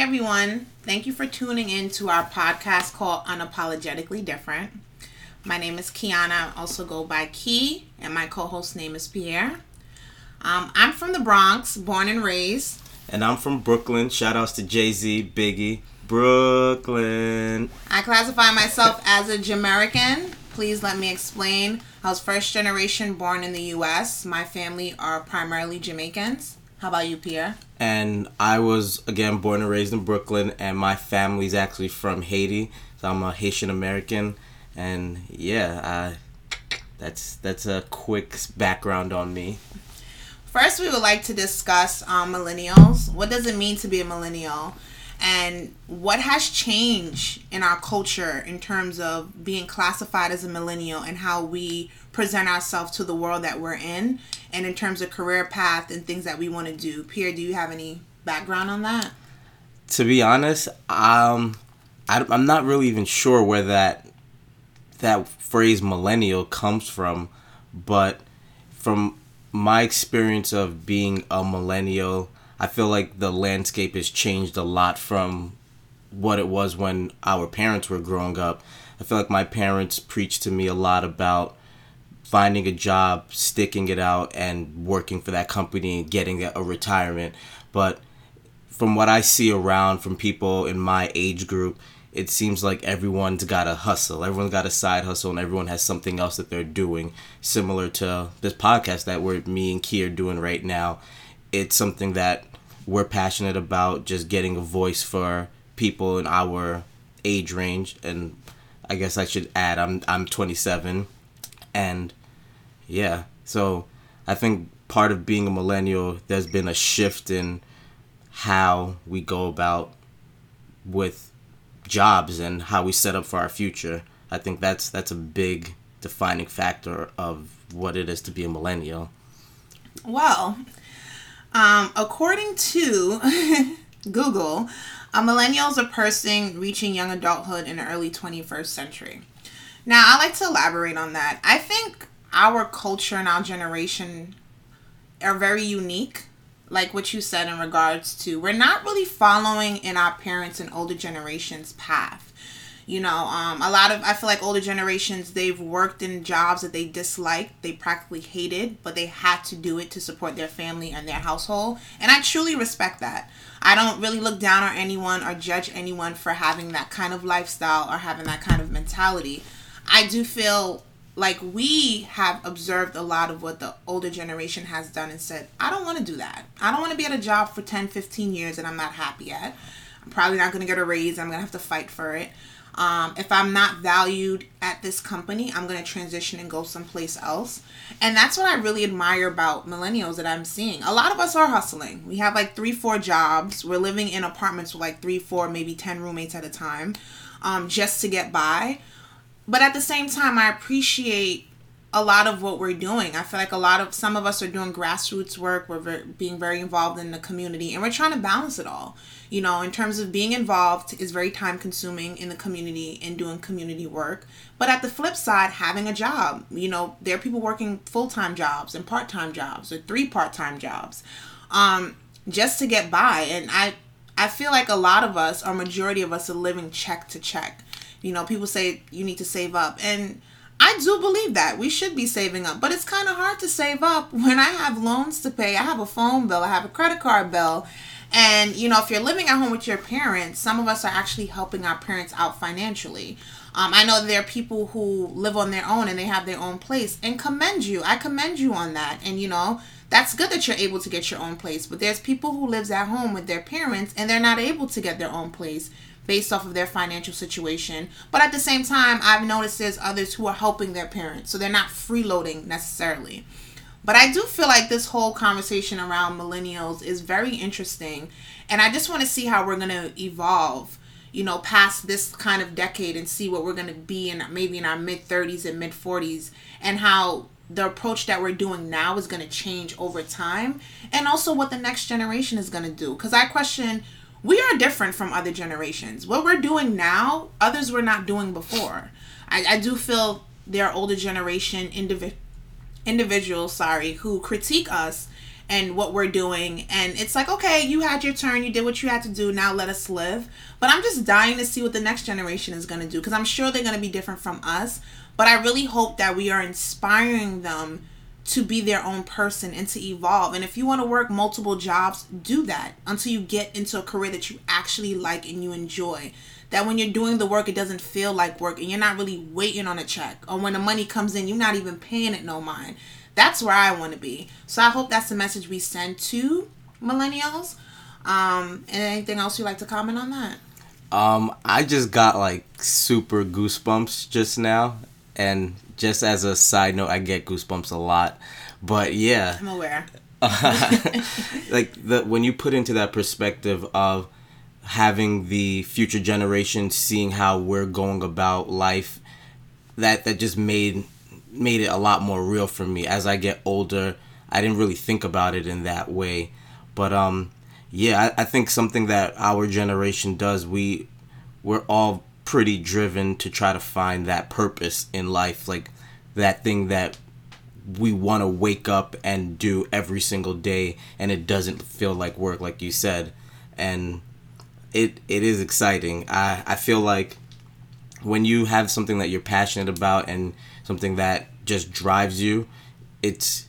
Hi, everyone. Thank you for tuning in to our podcast called Unapologetically Different. My name is Kiana. I also go by Key, and my co host name is Pierre. Um, I'm from the Bronx, born and raised. And I'm from Brooklyn. Shout outs to Jay Z, Biggie. Brooklyn. I classify myself as a Jamaican. Please let me explain. I was first generation born in the US. My family are primarily Jamaicans. How about you, Pierre? And I was again born and raised in Brooklyn, and my family's actually from Haiti, so I'm a Haitian American. And yeah, I, that's that's a quick background on me. First, we would like to discuss um, millennials. What does it mean to be a millennial? And what has changed in our culture in terms of being classified as a millennial and how we present ourselves to the world that we're in, and in terms of career path and things that we want to do? Pierre, do you have any background on that? To be honest, um, I, I'm not really even sure where that that phrase millennial comes from, but from my experience of being a millennial, I feel like the landscape has changed a lot from what it was when our parents were growing up. I feel like my parents preached to me a lot about finding a job, sticking it out, and working for that company and getting a retirement. But from what I see around from people in my age group, it seems like everyone's got a hustle. Everyone's got a side hustle, and everyone has something else that they're doing. Similar to this podcast that we're me and Key are doing right now. It's something that we're passionate about, just getting a voice for people in our age range. And I guess I should add, I'm I'm 27, and yeah, so I think part of being a millennial, there's been a shift in how we go about with jobs and how we set up for our future. I think that's that's a big defining factor of what it is to be a millennial. Well, um, according to Google, a millennial is a person reaching young adulthood in the early 21st century. Now, I like to elaborate on that. I think our culture and our generation are very unique like what you said in regards to we're not really following in our parents and older generations path. You know um, a lot of i feel like older generations they've worked in jobs that they disliked they practically hated but they had to do it to support their family and their household. And i truly respect that. I don't really look down on anyone or judge anyone for having that kind of lifestyle or having that kind of mentality. I do feel like we have observed a lot of what the older generation has done and said i don't want to do that. I don't want to be at a job for 10 15 years and i'm not happy at. I'm probably not going to get a raise. I'm going to have to fight for it. Um, if i'm not valued at this company i'm going to transition and go someplace else. And that's what i really admire about millennials that i'm seeing. A lot of us are hustling. We have like three four jobs. We're living in apartments with like three four maybe ten roommates at a time um, just to get by but at the same time, I appreciate a lot of what we're doing. I feel like a lot of some of us are doing grassroots work. We're being very involved in the community, and we're trying to balance it all. You know, in terms of being involved is very time consuming in the community and doing community work. But at the flip side, having a job. You know, there are people working full time jobs and part time jobs or three part time jobs, um, just to get by. And I, I feel like a lot of us, or majority of us, are living check to check you know, people say you need to save up. And I do believe that we should be saving up, but it's kind of hard to save up when I have loans to pay. I have a phone bill, I have a credit card bill. And, you know, if you're living at home with your parents, some of us are actually helping our parents out financially. Um, I know there are people who live on their own and they have their own place and commend you. I commend you on that. And, you know, that's good that you're able to get your own place. But there's people who lives at home with their parents and they're not able to get their own place based off of their financial situation. But at the same time, I've noticed there's others who are helping their parents. So they're not freeloading necessarily. But I do feel like this whole conversation around millennials is very interesting. And I just want to see how we're going to evolve, you know, past this kind of decade and see what we're going to be in maybe in our mid 30s and mid 40s and how the approach that we're doing now is going to change over time and also what the next generation is going to do. Because I question we are different from other generations. What we're doing now, others were not doing before. I, I do feel there are older generation indivi- individuals, sorry, who critique us and what we're doing. And it's like, okay, you had your turn, you did what you had to do, now let us live. But I'm just dying to see what the next generation is going to do because I'm sure they're going to be different from us. But I really hope that we are inspiring them to be their own person and to evolve. And if you want to work multiple jobs, do that until you get into a career that you actually like and you enjoy. That when you're doing the work, it doesn't feel like work and you're not really waiting on a check. Or when the money comes in, you're not even paying it no mind. That's where I want to be. So I hope that's the message we send to millennials. Um, and anything else you'd like to comment on that? Um, I just got like super goosebumps just now, and just as a side note, I get goosebumps a lot. But yeah, I'm aware. like the when you put into that perspective of having the future generation seeing how we're going about life, that that just made made it a lot more real for me as I get older. I didn't really think about it in that way, but um, yeah, I, I think something that our generation does. We we're all pretty driven to try to find that purpose in life, like that thing that we want to wake up and do every single day, and it doesn't feel like work, like you said, and it it is exciting. I I feel like when you have something that you're passionate about and something that just drives you, it's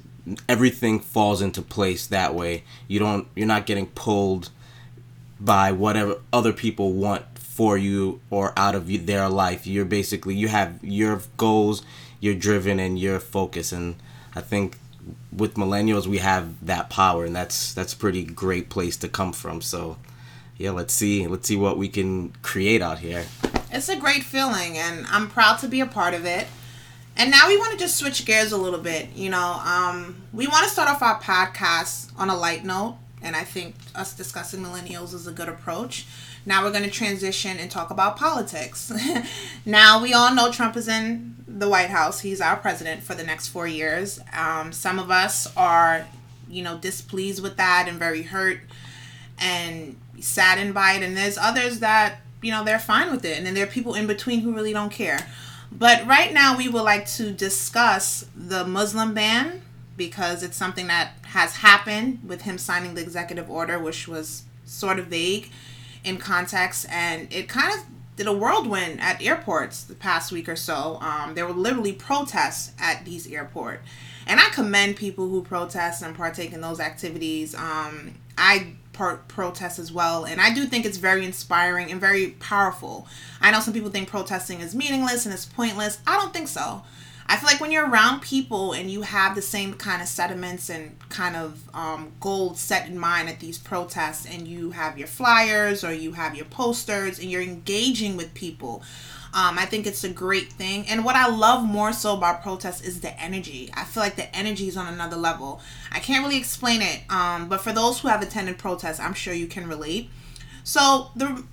everything falls into place that way. You don't you're not getting pulled by whatever other people want for you or out of their life. You're basically you have your goals, you're driven and you're focused and I think with millennials we have that power and that's that's a pretty great place to come from. So yeah, let's see let's see what we can create out here. It's a great feeling and I'm proud to be a part of it. And now we want to just switch gears a little bit. You know, um, we want to start off our podcast on a light note, and I think us discussing millennials is a good approach. Now we're going to transition and talk about politics. now we all know Trump is in the White House. He's our president for the next four years. Um, some of us are, you know, displeased with that and very hurt and saddened by it. And there's others that, you know, they're fine with it. And then there are people in between who really don't care. But right now, we would like to discuss the Muslim ban because it's something that has happened with him signing the executive order, which was sort of vague in context, and it kind of did a whirlwind at airports the past week or so. Um, there were literally protests at these airports, and I commend people who protest and partake in those activities. Um, I part protest as well and i do think it's very inspiring and very powerful i know some people think protesting is meaningless and it's pointless i don't think so i feel like when you're around people and you have the same kind of sentiments and kind of um, goals set in mind at these protests and you have your flyers or you have your posters and you're engaging with people um, I think it's a great thing. And what I love more so about protests is the energy. I feel like the energy is on another level. I can't really explain it, um, but for those who have attended protests, I'm sure you can relate. So the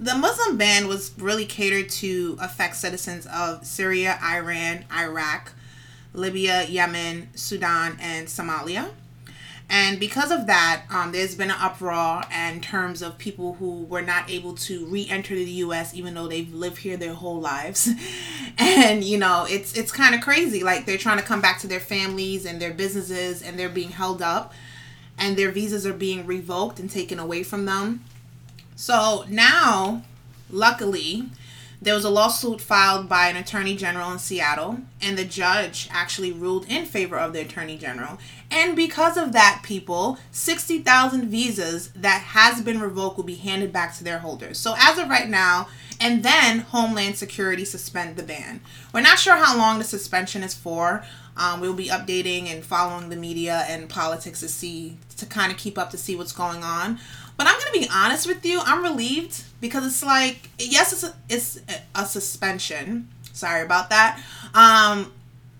the Muslim ban was really catered to affect citizens of Syria, Iran, Iraq, Libya, Yemen, Sudan, and Somalia. And because of that, um, there's been an uproar in terms of people who were not able to re-enter the U.S. even though they've lived here their whole lives. and you know, it's it's kind of crazy. Like they're trying to come back to their families and their businesses, and they're being held up, and their visas are being revoked and taken away from them. So now, luckily, there was a lawsuit filed by an attorney general in Seattle, and the judge actually ruled in favor of the attorney general. And because of that, people, 60,000 visas that has been revoked will be handed back to their holders. So as of right now, and then Homeland Security suspend the ban. We're not sure how long the suspension is for. Um, we'll be updating and following the media and politics to see to kind of keep up to see what's going on. But I'm gonna be honest with you, I'm relieved because it's like yes, it's a, it's a suspension. Sorry about that. Um,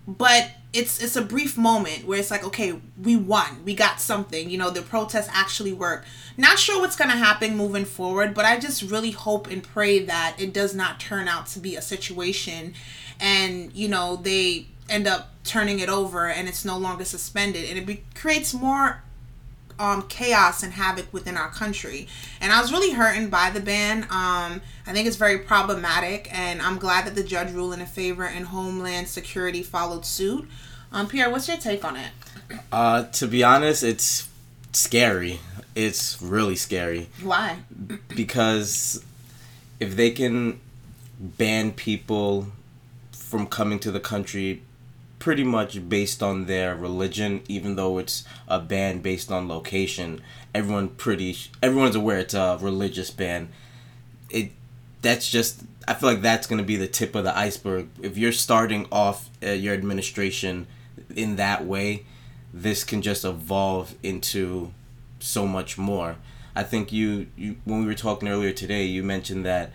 but it's it's a brief moment where it's like okay we won we got something you know the protest actually worked not sure what's going to happen moving forward but i just really hope and pray that it does not turn out to be a situation and you know they end up turning it over and it's no longer suspended and it be, creates more um, chaos and havoc within our country. And I was really hurting by the ban. Um, I think it's very problematic, and I'm glad that the judge ruled in a favor and Homeland Security followed suit. Um, Pierre, what's your take on it? Uh, to be honest, it's scary. It's really scary. Why? Because if they can ban people from coming to the country pretty much based on their religion even though it's a ban based on location everyone pretty everyone's aware it's a religious ban. It that's just i feel like that's going to be the tip of the iceberg. If you're starting off uh, your administration in that way this can just evolve into so much more. I think you, you when we were talking earlier today you mentioned that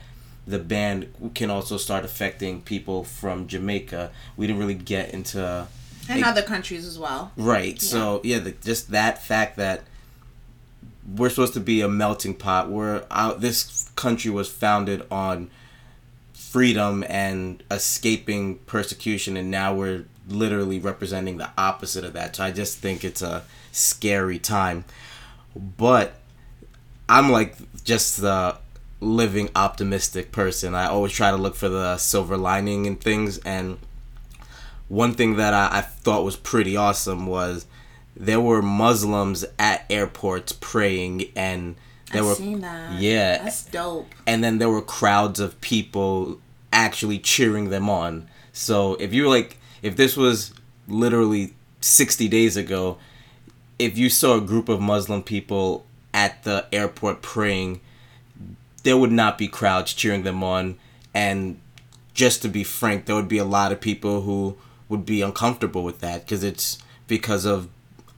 the ban can also start affecting people from Jamaica. We didn't really get into and other countries as well. Right. Yeah. So yeah, the, just that fact that we're supposed to be a melting pot. We're out. This country was founded on freedom and escaping persecution, and now we're literally representing the opposite of that. So I just think it's a scary time. But I'm like just the living optimistic person. I always try to look for the silver lining in things. And one thing that I, I thought was pretty awesome was there were Muslims at airports praying and there I've were seen that. yeah that's dope and then there were crowds of people actually cheering them on so if you were like if this was literally 60 days ago if you saw a group of muslim people at the airport praying there would not be crowds cheering them on. And just to be frank, there would be a lot of people who would be uncomfortable with that because it's because of,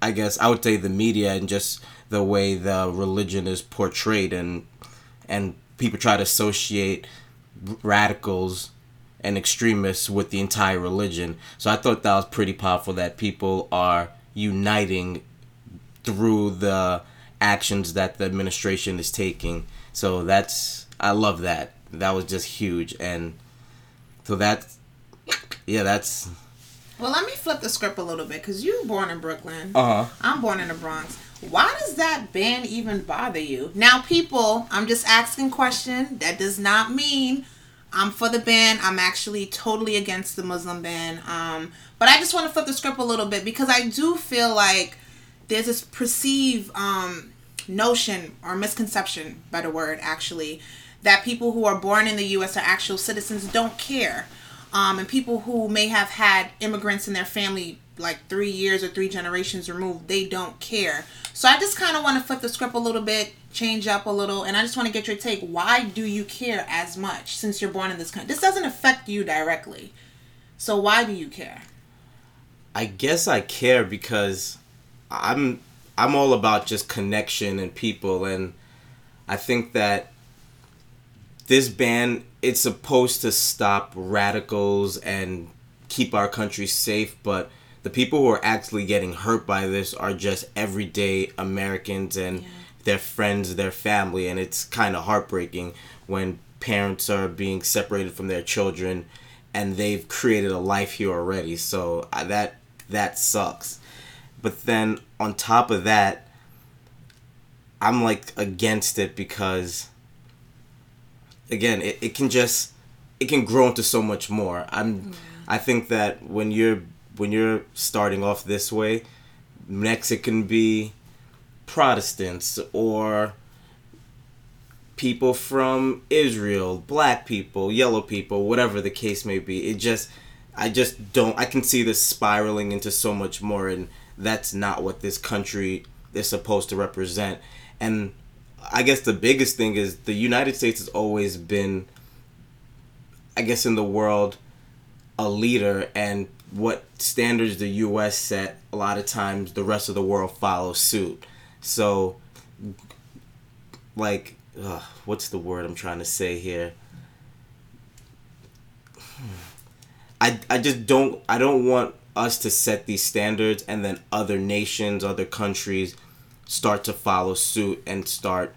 I guess, I would say the media and just the way the religion is portrayed and and people try to associate radicals and extremists with the entire religion. So I thought that was pretty powerful that people are uniting through the actions that the administration is taking so that's I love that. That was just huge, and so that's yeah, that's. Well, let me flip the script a little bit because you born in Brooklyn. Uh huh. I'm born in the Bronx. Why does that ban even bother you? Now, people, I'm just asking question. That does not mean I'm for the ban. I'm actually totally against the Muslim ban. Um, but I just want to flip the script a little bit because I do feel like there's this perceived um, notion or misconception, better word actually, that people who are born in the U.S. are actual citizens don't care. Um, and people who may have had immigrants in their family like three years or three generations removed, they don't care. So I just kind of want to flip the script a little bit, change up a little, and I just want to get your take. Why do you care as much since you're born in this country? This doesn't affect you directly. So why do you care? I guess I care because I'm I'm all about just connection and people, and I think that this ban it's supposed to stop radicals and keep our country safe, but the people who are actually getting hurt by this are just everyday Americans and yeah. their friends, their family, and it's kind of heartbreaking when parents are being separated from their children and they've created a life here already. So uh, that that sucks. But then on top of that, I'm like against it because again, it, it can just it can grow into so much more. I'm yeah. I think that when you're when you're starting off this way, next it can be Protestants or people from Israel, black people, yellow people, whatever the case may be. It just I just don't I can see this spiraling into so much more and that's not what this country is supposed to represent. And I guess the biggest thing is the United States has always been, I guess, in the world, a leader, and what standards the U.S. set, a lot of times the rest of the world follows suit. So, like, ugh, what's the word I'm trying to say here? I, I just don't I don't want us to set these standards and then other nations, other countries start to follow suit and start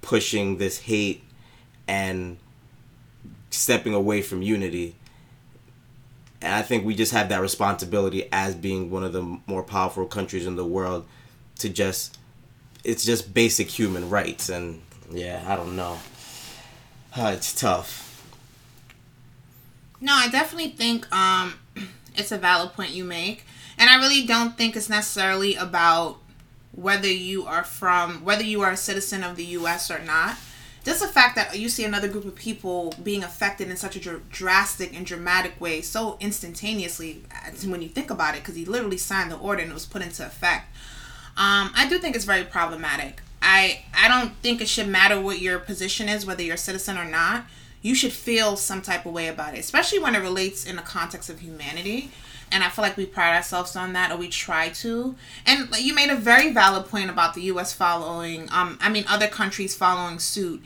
pushing this hate and stepping away from unity. And I think we just have that responsibility as being one of the more powerful countries in the world to just it's just basic human rights and yeah, I don't know. Uh, it's tough. No, I definitely think um it's a valid point you make. And I really don't think it's necessarily about whether you are from, whether you are a citizen of the U.S. or not. Just the fact that you see another group of people being affected in such a dr- drastic and dramatic way so instantaneously when you think about it, because he literally signed the order and it was put into effect. Um, I do think it's very problematic. I I don't think it should matter what your position is, whether you're a citizen or not. You should feel some type of way about it, especially when it relates in the context of humanity and I feel like we pride ourselves on that, or we try to. And you made a very valid point about the U.S. following, um, I mean, other countries following suit,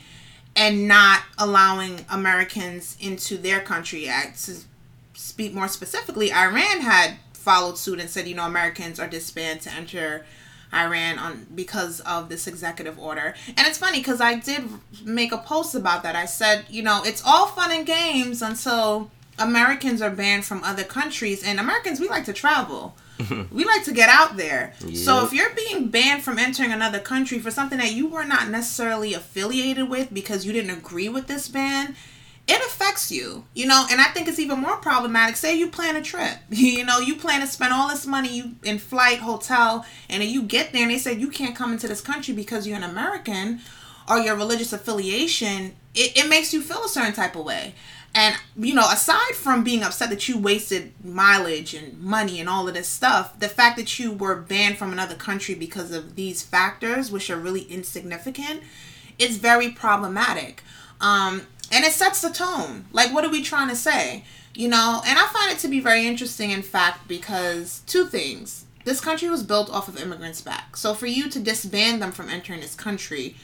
and not allowing Americans into their country. To speak more specifically, Iran had followed suit and said, you know, Americans are disbanded to enter Iran on because of this executive order. And it's funny because I did make a post about that. I said, you know, it's all fun and games until Americans are banned from other countries, and Americans we like to travel. we like to get out there. Yep. So if you're being banned from entering another country for something that you were not necessarily affiliated with because you didn't agree with this ban, it affects you, you know, and I think it's even more problematic. Say you plan a trip, you know, you plan to spend all this money you in flight, hotel, and then you get there and they say you can't come into this country because you're an American or your religious affiliation, it, it makes you feel a certain type of way. And you know, aside from being upset that you wasted mileage and money and all of this stuff, the fact that you were banned from another country because of these factors, which are really insignificant, is very problematic. Um, and it sets the tone. Like, what are we trying to say? You know, and I find it to be very interesting, in fact, because two things. This country was built off of immigrants back. So for you to disband them from entering this country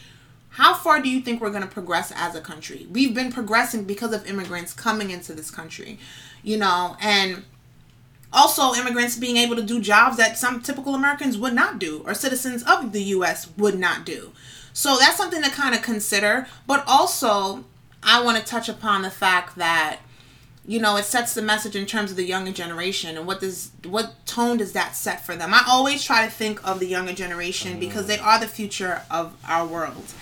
how far do you think we're going to progress as a country? We've been progressing because of immigrants coming into this country, you know, and also immigrants being able to do jobs that some typical Americans would not do or citizens of the US would not do. So that's something to kind of consider, but also I want to touch upon the fact that you know it sets the message in terms of the younger generation and what does what tone does that set for them? I always try to think of the younger generation mm-hmm. because they are the future of our world.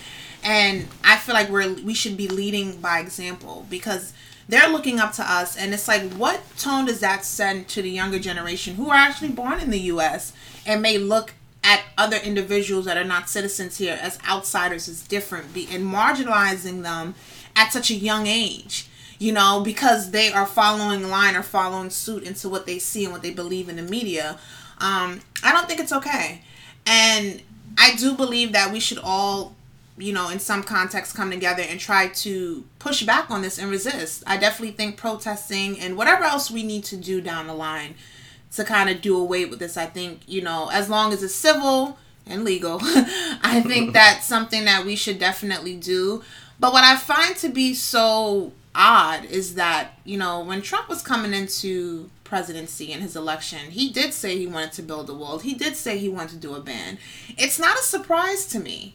And I feel like we're we should be leading by example because they're looking up to us and it's like what tone does that send to the younger generation who are actually born in the US and may look at other individuals that are not citizens here as outsiders as different and marginalizing them at such a young age you know because they are following line or following suit into what they see and what they believe in the media um, i don't think it's okay and i do believe that we should all you know, in some context come together and try to push back on this and resist. I definitely think protesting and whatever else we need to do down the line to kind of do away with this, I think, you know, as long as it's civil and legal, I think that's something that we should definitely do. But what I find to be so odd is that, you know, when Trump was coming into presidency and his election, he did say he wanted to build a wall. He did say he wanted to do a ban. It's not a surprise to me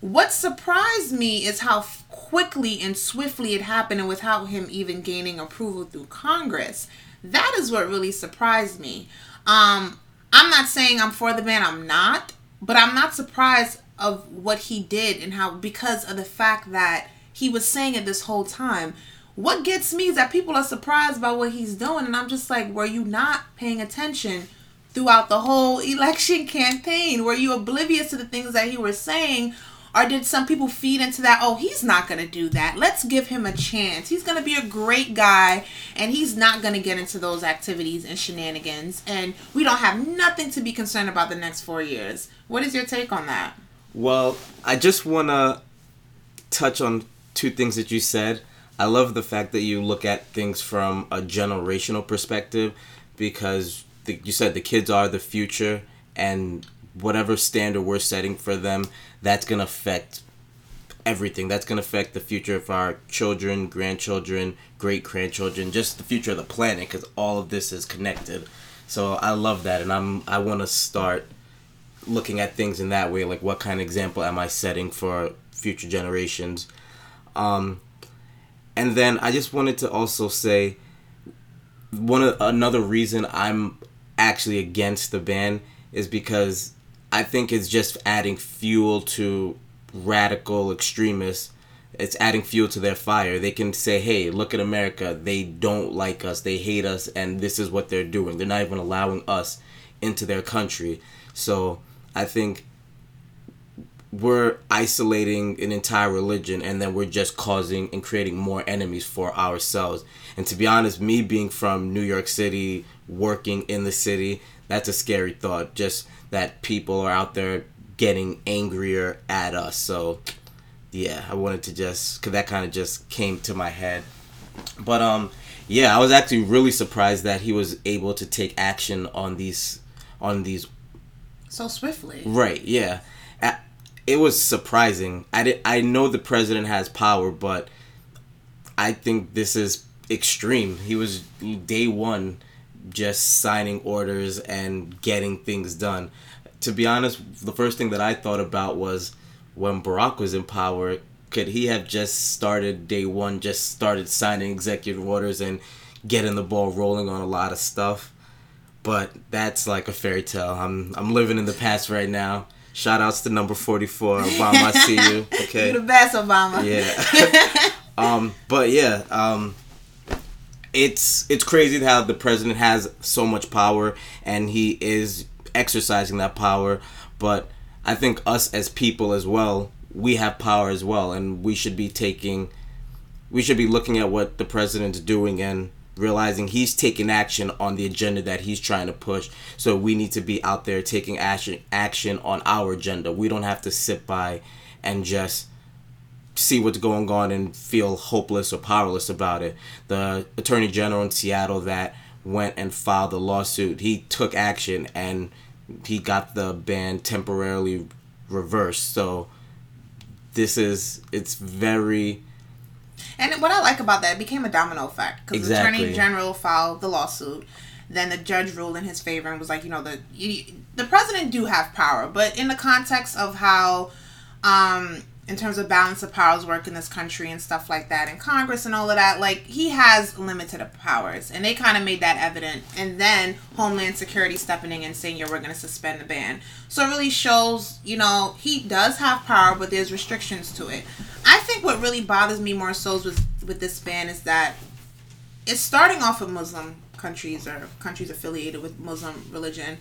what surprised me is how quickly and swiftly it happened and without him even gaining approval through Congress. That is what really surprised me. Um, I'm not saying I'm for the ban, I'm not, but I'm not surprised of what he did and how because of the fact that he was saying it this whole time. What gets me is that people are surprised by what he's doing, and I'm just like, were you not paying attention throughout the whole election campaign? Were you oblivious to the things that he was saying? Or did some people feed into that? Oh, he's not going to do that. Let's give him a chance. He's going to be a great guy and he's not going to get into those activities and shenanigans. And we don't have nothing to be concerned about the next four years. What is your take on that? Well, I just want to touch on two things that you said. I love the fact that you look at things from a generational perspective because the, you said the kids are the future and whatever standard we're setting for them, that's going to affect everything. That's going to affect the future of our children, grandchildren, great grandchildren, just the future of the planet because all of this is connected. So I love that, and I'm I want to start looking at things in that way. Like, what kind of example am I setting for future generations? Um, and then I just wanted to also say one of, another reason I'm actually against the ban is because I think it's just adding fuel to radical extremists it's adding fuel to their fire. They can say, "Hey, look at America. They don't like us. They hate us, and this is what they're doing. They're not even allowing us into their country." So I think we're isolating an entire religion, and then we're just causing and creating more enemies for ourselves. And to be honest, me being from New York City, working in the city, that's a scary thought. Just that people are out there getting angrier at us. So yeah, I wanted to just cause that kind of just came to my head. But um, yeah, I was actually really surprised that he was able to take action on these on these so swiftly. Right. Yeah. It was surprising. I did. I know the president has power, but I think this is extreme. He was day one, just signing orders and getting things done. To be honest, the first thing that I thought about was when Barack was in power, could he have just started day one, just started signing executive orders and getting the ball rolling on a lot of stuff? But that's like a fairy tale. I'm I'm living in the past right now. Shout outs to number 44, Obama. I see you. Okay. You're the best, Obama. Yeah. um, but yeah, um, it's it's crazy how the president has so much power and he is exercising that power, but I think us as people as well, we have power as well, and we should be taking, we should be looking at what the president's doing and realizing he's taking action on the agenda that he's trying to push. So we need to be out there taking action action on our agenda. We don't have to sit by and just see what's going on and feel hopeless or powerless about it. The attorney general in Seattle that went and filed the lawsuit, he took action and he got the ban temporarily reversed. So this is it's very. And what I like about that, it became a domino effect because exactly. the attorney general filed the lawsuit. Then the judge ruled in his favor and was like, you know, the you, the president do have power, but in the context of how um, in terms of balance of powers work in this country and stuff like that in Congress and all of that, like he has limited powers. And they kind of made that evident. And then Homeland Security stepping in and saying, yeah, we're going to suspend the ban. So it really shows, you know, he does have power, but there's restrictions to it. I think what really bothers me more so with, with this ban is that it's starting off with Muslim countries or countries affiliated with Muslim religion,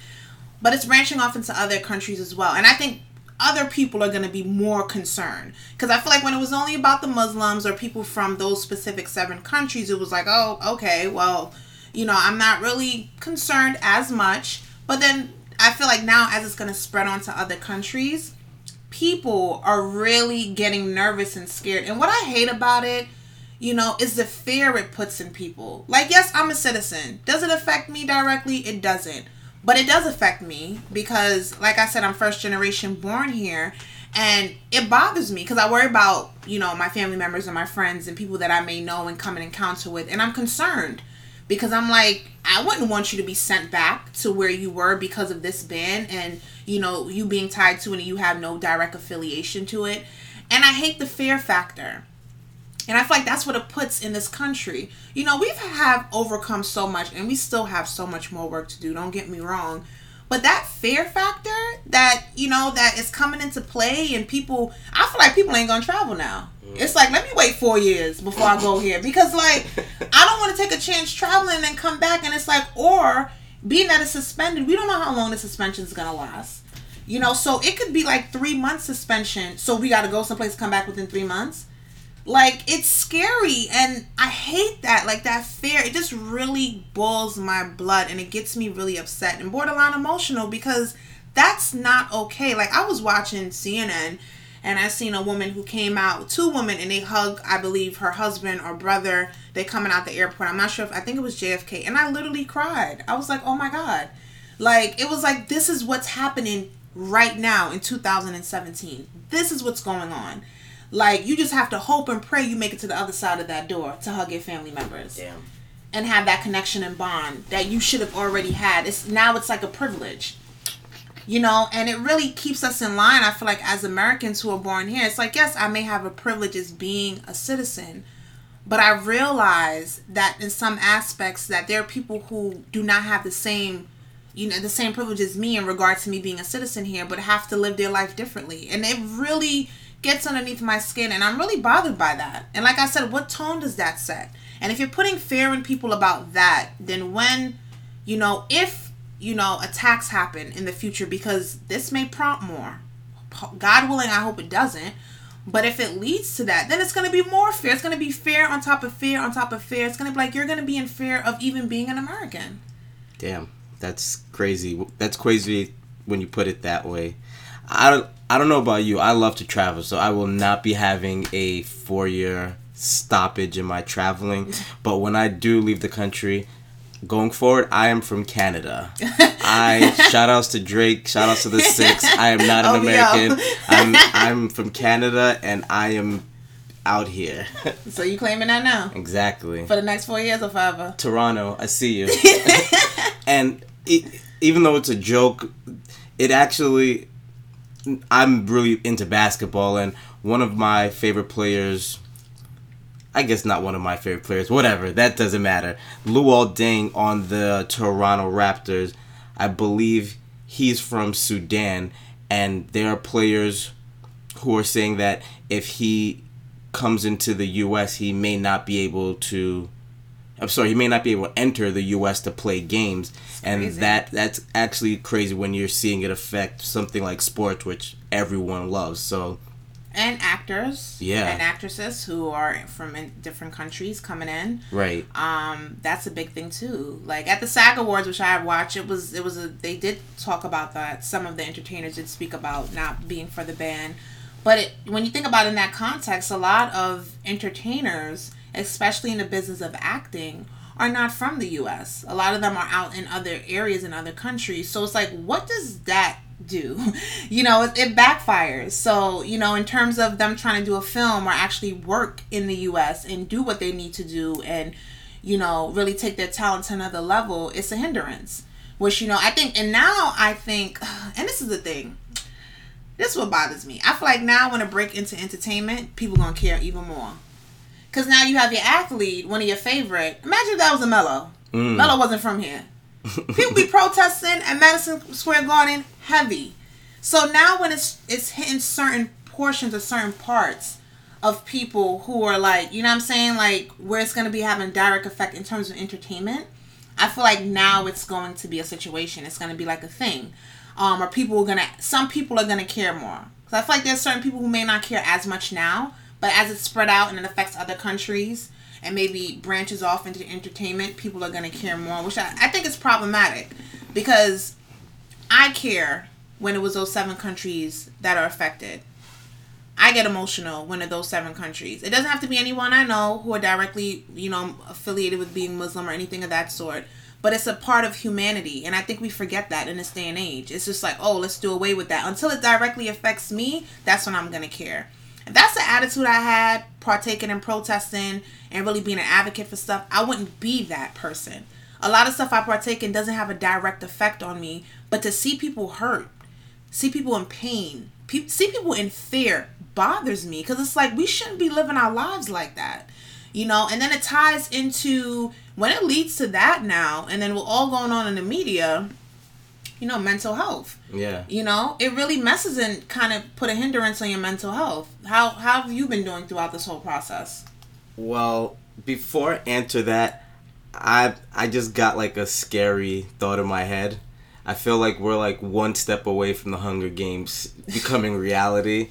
but it's branching off into other countries as well. And I think other people are going to be more concerned. Because i feel like when it was only about the muslims or people from those specific seven countries it was like oh okay well you know i'm not really concerned as much. But then i feel like now as it's going to spread onto other countries people are really getting nervous and scared. And what i hate about it you know is the fear it puts in people. Like yes i'm a citizen. Does it affect me directly? It doesn't but it does affect me because, like I said, I'm first generation born here. And it bothers me because I worry about, you know, my family members and my friends and people that I may know and come and encounter with. And I'm concerned because I'm like, I wouldn't want you to be sent back to where you were because of this ban and, you know, you being tied to it and you have no direct affiliation to it. And I hate the fear factor. And I feel like that's what it puts in this country. You know, we've have overcome so much and we still have so much more work to do. Don't get me wrong. But that fear factor that, you know, that is coming into play and people I feel like people ain't gonna travel now. Mm. It's like let me wait four years before I go here. Because like I don't wanna take a chance traveling and then come back and it's like or being that it's suspended, we don't know how long the suspension is gonna last. You know, so it could be like three months suspension. So we gotta go someplace come back within three months like it's scary and I hate that. Like that fear, it just really boils my blood and it gets me really upset and borderline emotional because that's not okay. Like I was watching CNN and I seen a woman who came out, two women, and they hug, I believe, her husband or brother. They coming out the airport. I'm not sure if I think it was JFK, and I literally cried. I was like, oh my god, like it was like this is what's happening right now in 2017. This is what's going on. Like you just have to hope and pray you make it to the other side of that door to hug your family members. Damn. And have that connection and bond that you should have already had. It's now it's like a privilege. You know, and it really keeps us in line. I feel like as Americans who are born here, it's like, yes, I may have a privilege as being a citizen, but I realize that in some aspects that there are people who do not have the same you know the same privilege as me in regard to me being a citizen here but have to live their life differently and it really gets underneath my skin and I'm really bothered by that. And like I said, what tone does that set? And if you're putting fear in people about that, then when, you know, if, you know, attacks happen in the future, because this may prompt more, God willing, I hope it doesn't. But if it leads to that, then it's going to be more fear. It's going to be fear on top of fear on top of fear. It's going to be like you're going to be in fear of even being an American. Damn, that's crazy. That's crazy when you put it that way. I don't, I don't know about you. I love to travel, so I will not be having a four year stoppage in my traveling. But when I do leave the country, going forward, I am from Canada. I shout outs to Drake, shout outs to the Six. I am not an oh, American. I'm I'm from Canada and I am out here. so you claiming that now? Exactly. For the next four years or forever? Toronto, I see you. and it, even though it's a joke, it actually I'm really into basketball and one of my favorite players I guess not one of my favorite players. Whatever, that doesn't matter. Luol Deng on the Toronto Raptors. I believe he's from Sudan, and there are players who are saying that if he comes into the U.S., he may not be able to. I'm sorry, he may not be able to enter the U.S. to play games, and that that's actually crazy when you're seeing it affect something like sports, which everyone loves. So and actors. Yeah. And actresses who are from different countries coming in. Right. Um that's a big thing too. Like at the sag awards which i watched it was it was a they did talk about that. Some of the entertainers did speak about not being for the ban. But it, when you think about it in that context a lot of entertainers especially in the business of acting are not from the us a lot of them are out in other areas in other countries so it's like what does that do. You know, it, it, backfires. So, you know, in terms of them trying to do a film or actually work in the US and do what they need to do and, you know, really take their talent to another level, it's a hindrance. Which, you know, I think, and now I think, and this is the thing, this is what bothers me. I feel like now when I break into entertainment, people gonna care even more. Cause now you have your athlete, one of your favorite. Imagine if that was a Melo. Mm. Melo wasn't from here. People be protesting at Madison Square Garden heavy. So now when it's it's hitting certain portions or certain parts of people who are like, you know what I'm saying, like where it's gonna be having direct effect in terms of entertainment, I feel like now it's going to be a situation. It's gonna be like a thing. Um, or people are gonna some people are gonna care more. Cause I feel like there's certain people who may not care as much now, but as it's spread out and it affects other countries, and maybe branches off into entertainment, people are going to care more, which I, I think is problematic because I care when it was those seven countries that are affected. I get emotional when it's those seven countries. It doesn't have to be anyone I know who are directly, you know, affiliated with being Muslim or anything of that sort. But it's a part of humanity, and I think we forget that in this day and age. It's just like, oh, let's do away with that. Until it directly affects me, that's when I'm gonna care. That's the attitude I had, partaking in protesting and really being an advocate for stuff, I wouldn't be that person. A lot of stuff I partake in doesn't have a direct effect on me, but to see people hurt, see people in pain, pe- see people in fear bothers me because it's like we shouldn't be living our lives like that. You know, and then it ties into when it leads to that now, and then we're all going on in the media, you know, mental health. Yeah. You know, it really messes and kind of put a hindrance on your mental health. How how have you been doing throughout this whole process? Well, before I answer that, I I just got like a scary thought in my head. I feel like we're like one step away from the Hunger Games becoming reality.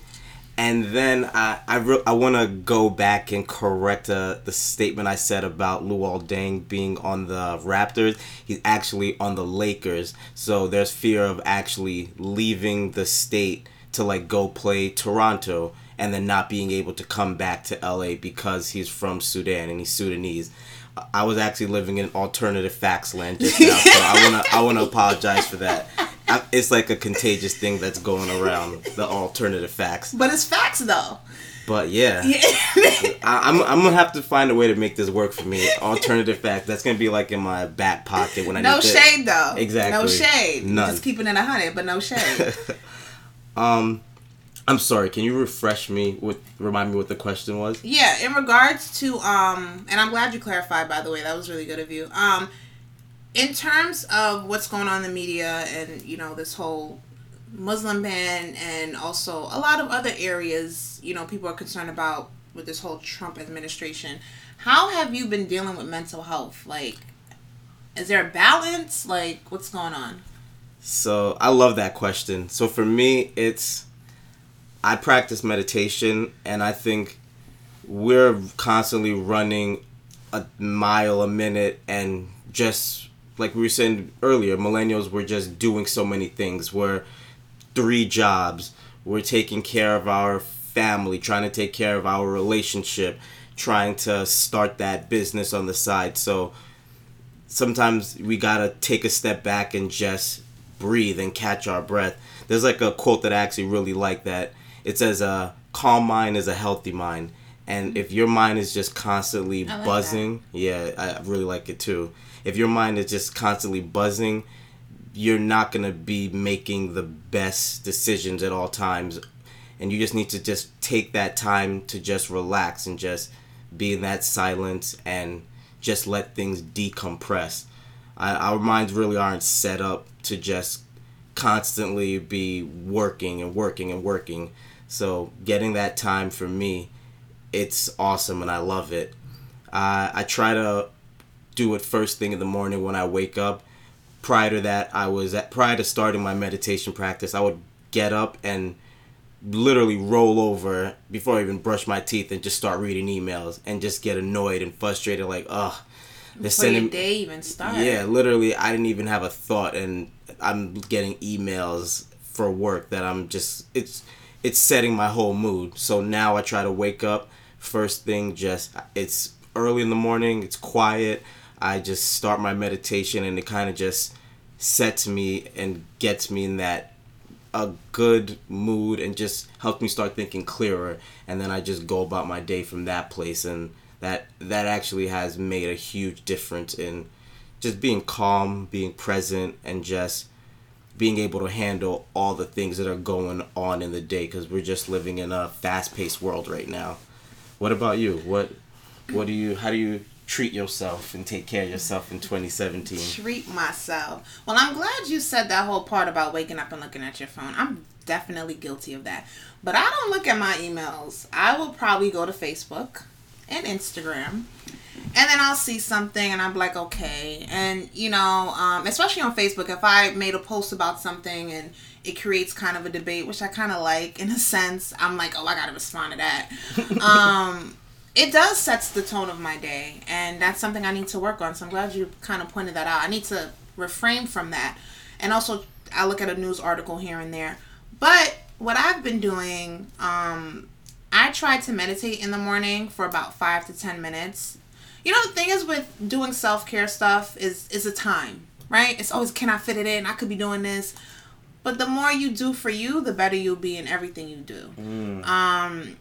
And then I I, re- I want to go back and correct uh, the statement I said about Luol Deng being on the Raptors. He's actually on the Lakers. So there's fear of actually leaving the state to like go play Toronto and then not being able to come back to LA because he's from Sudan and he's Sudanese. I was actually living in alternative facts land just now, so I wanna I wanna apologize for that. I, it's like a contagious thing that's going around the alternative facts. But it's facts though. But yeah, yeah. I, am I'm, I'm gonna have to find a way to make this work for me. Alternative fact. That's gonna be like in my back pocket when I no shade though. Exactly. No shade. None. Just keeping it a hundred, but no shade. um, I'm sorry. Can you refresh me with remind me what the question was? Yeah, in regards to um, and I'm glad you clarified. By the way, that was really good of you. Um, in terms of what's going on in the media and you know this whole Muslim ban and also a lot of other areas, you know, people are concerned about with this whole Trump administration. How have you been dealing with mental health? Like, is there a balance? Like, what's going on? So I love that question. So for me, it's I practice meditation, and I think we're constantly running a mile a minute, and just like we were saying earlier, millennials were just doing so many things. We're three jobs. We're taking care of our family, trying to take care of our relationship, trying to start that business on the side. So sometimes we gotta take a step back and just breathe and catch our breath. There's like a quote that I actually really like that. It says, "A calm mind is a healthy mind." And if your mind is just constantly like buzzing, that. yeah, I really like it too. If your mind is just constantly buzzing, you're not going to be making the best decisions at all times. And you just need to just take that time to just relax and just be in that silence and just let things decompress. I, our minds really aren't set up to just constantly be working and working and working. So getting that time for me it's awesome and i love it. Uh, i try to do it first thing in the morning when i wake up prior to that, I was at prior to starting my meditation practice, I would get up and literally roll over before I even brush my teeth and just start reading emails and just get annoyed and frustrated like, ugh. They're sending day even start. Yeah, literally I didn't even have a thought and I'm getting emails for work that I'm just it's it's setting my whole mood. So now I try to wake up first thing just it's early in the morning, it's quiet. I just start my meditation and it kind of just sets me and gets me in that a good mood and just helps me start thinking clearer and then I just go about my day from that place and that that actually has made a huge difference in just being calm, being present and just being able to handle all the things that are going on in the day cuz we're just living in a fast-paced world right now. What about you? What what do you how do you treat yourself and take care of yourself in 2017? Treat myself. Well, I'm glad you said that whole part about waking up and looking at your phone. I'm definitely guilty of that. But I don't look at my emails. I will probably go to Facebook and Instagram. And then I'll see something and I'm like, okay. And, you know, um, especially on Facebook, if I made a post about something and it creates kind of a debate, which I kind of like in a sense, I'm like, oh, I got to respond to that. um, it does sets the tone of my day and that's something i need to work on so i'm glad you kind of pointed that out. I need to refrain from that. And also i look at a news article here and there. But what i've been doing um i try to meditate in the morning for about five to ten minutes. You know the thing is with doing self-care stuff is is a time right? It's always can i fit it in? I could be doing this. But the more you do for you the better you'll be in everything you do. Mm. um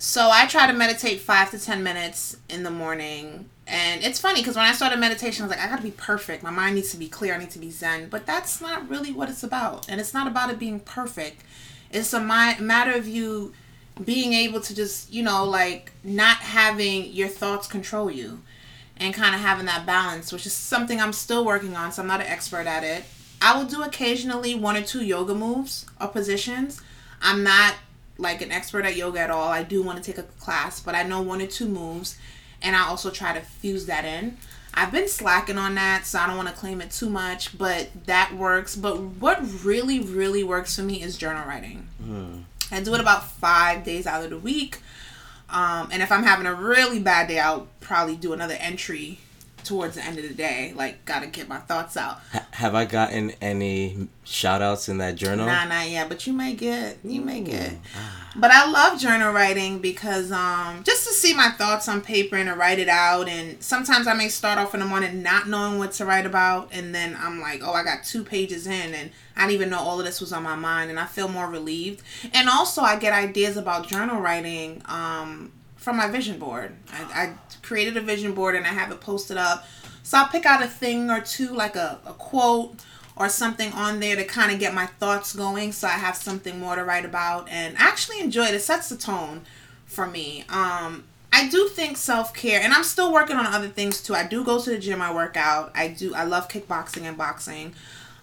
so I try to meditate five to ten minutes in the morning. And it's funny because when I started meditation, I was like, I gotta be perfect. My mind needs to be clear. I need to be zen. But that's not really what it's about. And it's not about it being perfect. It's a matter of you being able to just, you know, like not having your thoughts control you and kind of having that balance, which is something I'm still working on. So I'm not an expert at it. I will do occasionally one or two yoga moves or positions. I'm not like an expert at yoga at all. I do want to take a class, but I know one or two moves, and I also try to fuse that in. I've been slacking on that, so I don't want to claim it too much, but that works. But what really, really works for me is journal writing. Mm. I do it about five days out of the week. Um, and if I'm having a really bad day, I'll probably do another entry towards the end of the day. Like, gotta get my thoughts out. H- have I gotten any shout outs in that journal? Nah, not yet, but you may get. You may get. But I love journal writing because um, just to see my thoughts on paper and to write it out. And sometimes I may start off in the morning not knowing what to write about. And then I'm like, oh, I got two pages in and I didn't even know all of this was on my mind. And I feel more relieved. And also, I get ideas about journal writing um, from my vision board. I, I created a vision board and I have it posted up. So I'll pick out a thing or two, like a, a quote or something on there to kind of get my thoughts going so I have something more to write about and I actually enjoy it. It sets the tone for me. Um, I do think self care, and I'm still working on other things too. I do go to the gym, I work out. I do, I love kickboxing and boxing.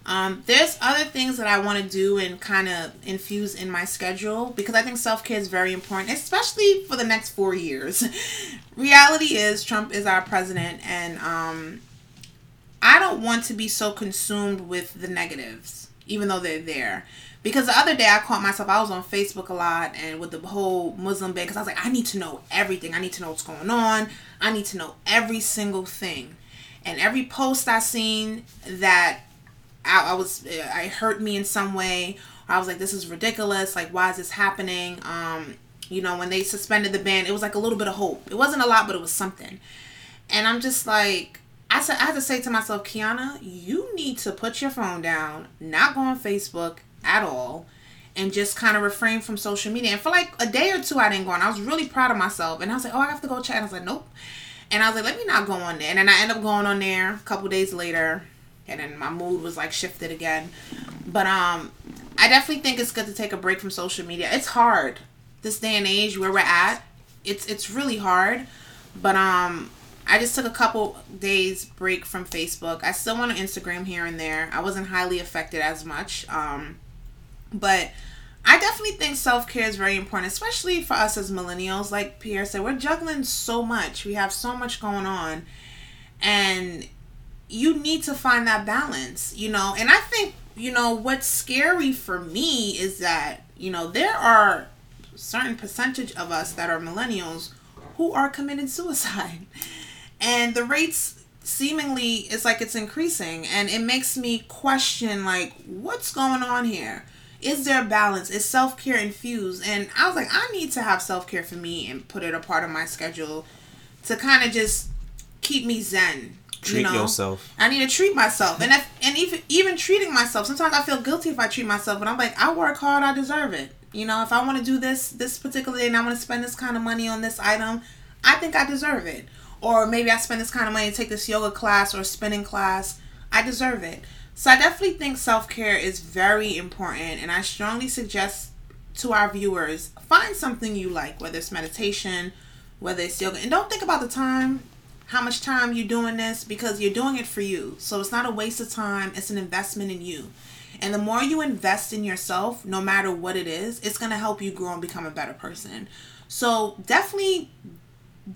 Um, there's other things that I want to do and kind of infuse in my schedule because I think self care is very important, especially for the next four years. Reality is, Trump is our president, and um, I don't want to be so consumed with the negatives, even though they're there. Because the other day I caught myself, I was on Facebook a lot and with the whole Muslim ban, because I was like, I need to know everything. I need to know what's going on. I need to know every single thing. And every post I seen that I, I was, I hurt me in some way. I was like, this is ridiculous. Like, why is this happening? Um, you know, when they suspended the ban, it was like a little bit of hope. It wasn't a lot, but it was something. And I'm just like, I said, I had to say to myself, Kiana, you need to put your phone down, not go on Facebook at all, and just kind of refrain from social media. And for like a day or two, I didn't go on. I was really proud of myself, and I was like, oh, I have to go check. And I was like, nope. And I was like, let me not go on there. And then I ended up going on there a couple days later, and then my mood was like shifted again. But um, I definitely think it's good to take a break from social media. It's hard this day and age where we're at. It's it's really hard, but um, I just took a couple days break from Facebook. I still went on Instagram here and there. I wasn't highly affected as much. Um, but I definitely think self care is very important, especially for us as millennials. Like Pierre said, we're juggling so much. We have so much going on. And you need to find that balance, you know. And I think, you know, what's scary for me is that, you know, there are certain percentage of us that are millennials who are committing suicide. And the rates seemingly it's like it's increasing and it makes me question like what's going on here? Is there a balance? Is self-care infused? And I was like I need to have self-care for me and put it a part of my schedule to kind of just keep me zen treat you know? yourself. I need to treat myself, and if, and even even treating myself. Sometimes I feel guilty if I treat myself, but I'm like, I work hard, I deserve it. You know, if I want to do this this particular day and I want to spend this kind of money on this item, I think I deserve it. Or maybe I spend this kind of money to take this yoga class or spinning class. I deserve it. So I definitely think self care is very important, and I strongly suggest to our viewers find something you like, whether it's meditation, whether it's yoga, and don't think about the time how much time you're doing this because you're doing it for you. So it's not a waste of time, it's an investment in you. And the more you invest in yourself, no matter what it is, it's going to help you grow and become a better person. So definitely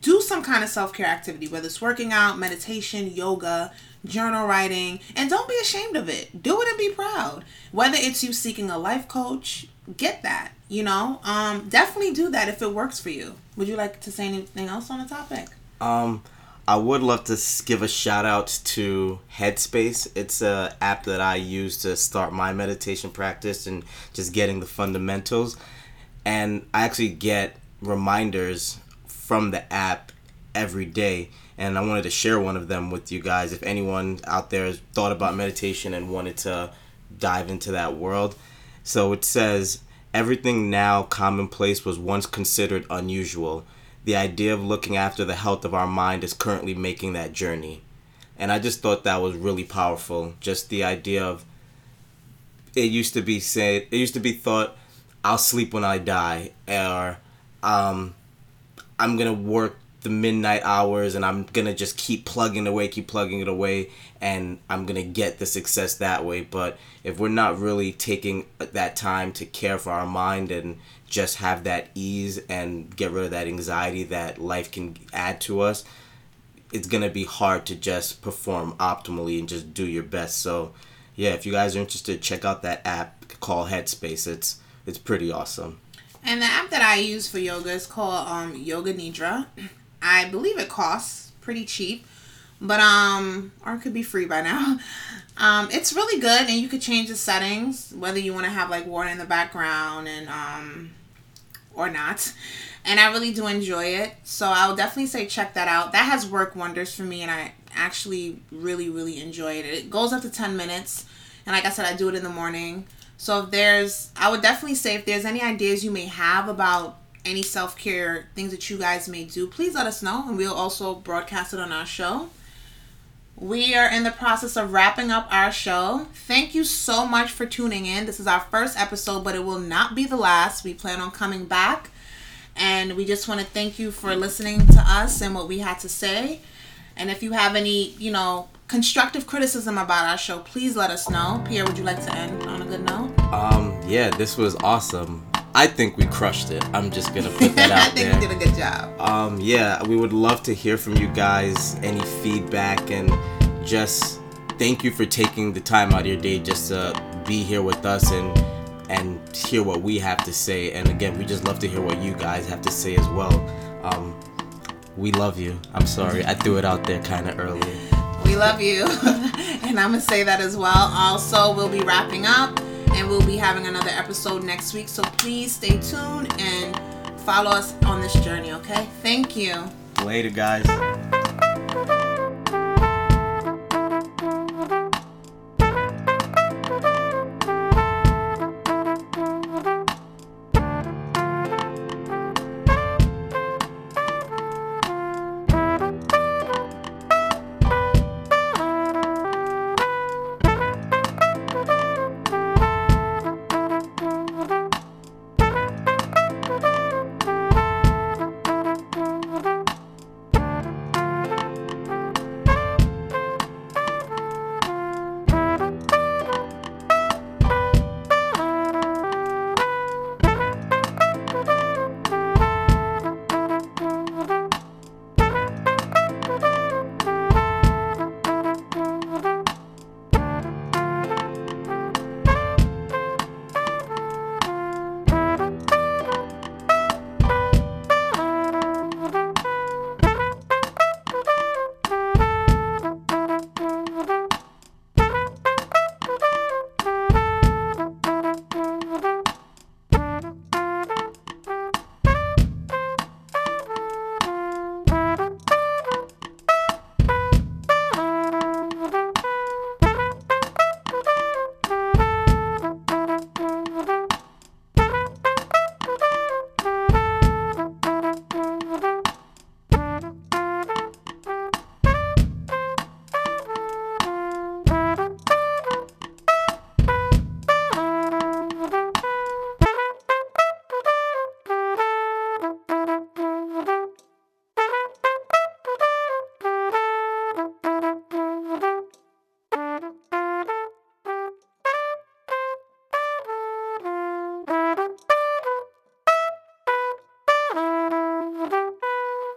do some kind of self care activity, whether it's working out, meditation, yoga, journal writing, and don't be ashamed of it. Do it and be proud. Whether it's you seeking a life coach, get that. You know, um, definitely do that if it works for you. Would you like to say anything else on the topic? Um, I would love to give a shout out to Headspace. It's a app that I use to start my meditation practice and just getting the fundamentals. And I actually get reminders from the app every day. And I wanted to share one of them with you guys. If anyone out there has thought about meditation and wanted to dive into that world. So it says, Everything now commonplace was once considered unusual the idea of looking after the health of our mind is currently making that journey. And I just thought that was really powerful. Just the idea of it used to be said, it used to be thought, I'll sleep when I die, or um, I'm gonna work the midnight hours and I'm gonna just keep plugging away, keep plugging it away, and I'm gonna get the success that way. But if we're not really taking that time to care for our mind and just have that ease and get rid of that anxiety that life can add to us, it's gonna be hard to just perform optimally and just do your best. So, yeah, if you guys are interested, check out that app called Headspace. It's it's pretty awesome. And the app that I use for yoga is called um, Yoga Nidra. I believe it costs pretty cheap, but um, or it could be free by now. Um, it's really good, and you could change the settings whether you want to have like water in the background and um, or not. And I really do enjoy it. So I'll definitely say check that out. That has worked wonders for me and I actually really, really enjoy it. It goes up to 10 minutes. And like I said, I do it in the morning. So if there's, I would definitely say if there's any ideas you may have about any self care things that you guys may do, please let us know. And we'll also broadcast it on our show. We are in the process of wrapping up our show. Thank you so much for tuning in. This is our first episode, but it will not be the last. We plan on coming back. And we just want to thank you for listening to us and what we had to say. And if you have any, you know, constructive criticism about our show, please let us know. Pierre, would you like to end on a good note? Um, yeah, this was awesome. I think we crushed it. I'm just gonna put that out there. I think we did a good job. Um, yeah, we would love to hear from you guys. Any feedback and just thank you for taking the time out of your day just to be here with us and and hear what we have to say. And again, we just love to hear what you guys have to say as well. Um, we love you. I'm sorry, I threw it out there kind of early. We love you. and I'm going to say that as well. Also, we'll be wrapping up and we'll be having another episode next week. So please stay tuned and follow us on this journey, okay? Thank you. Later, guys.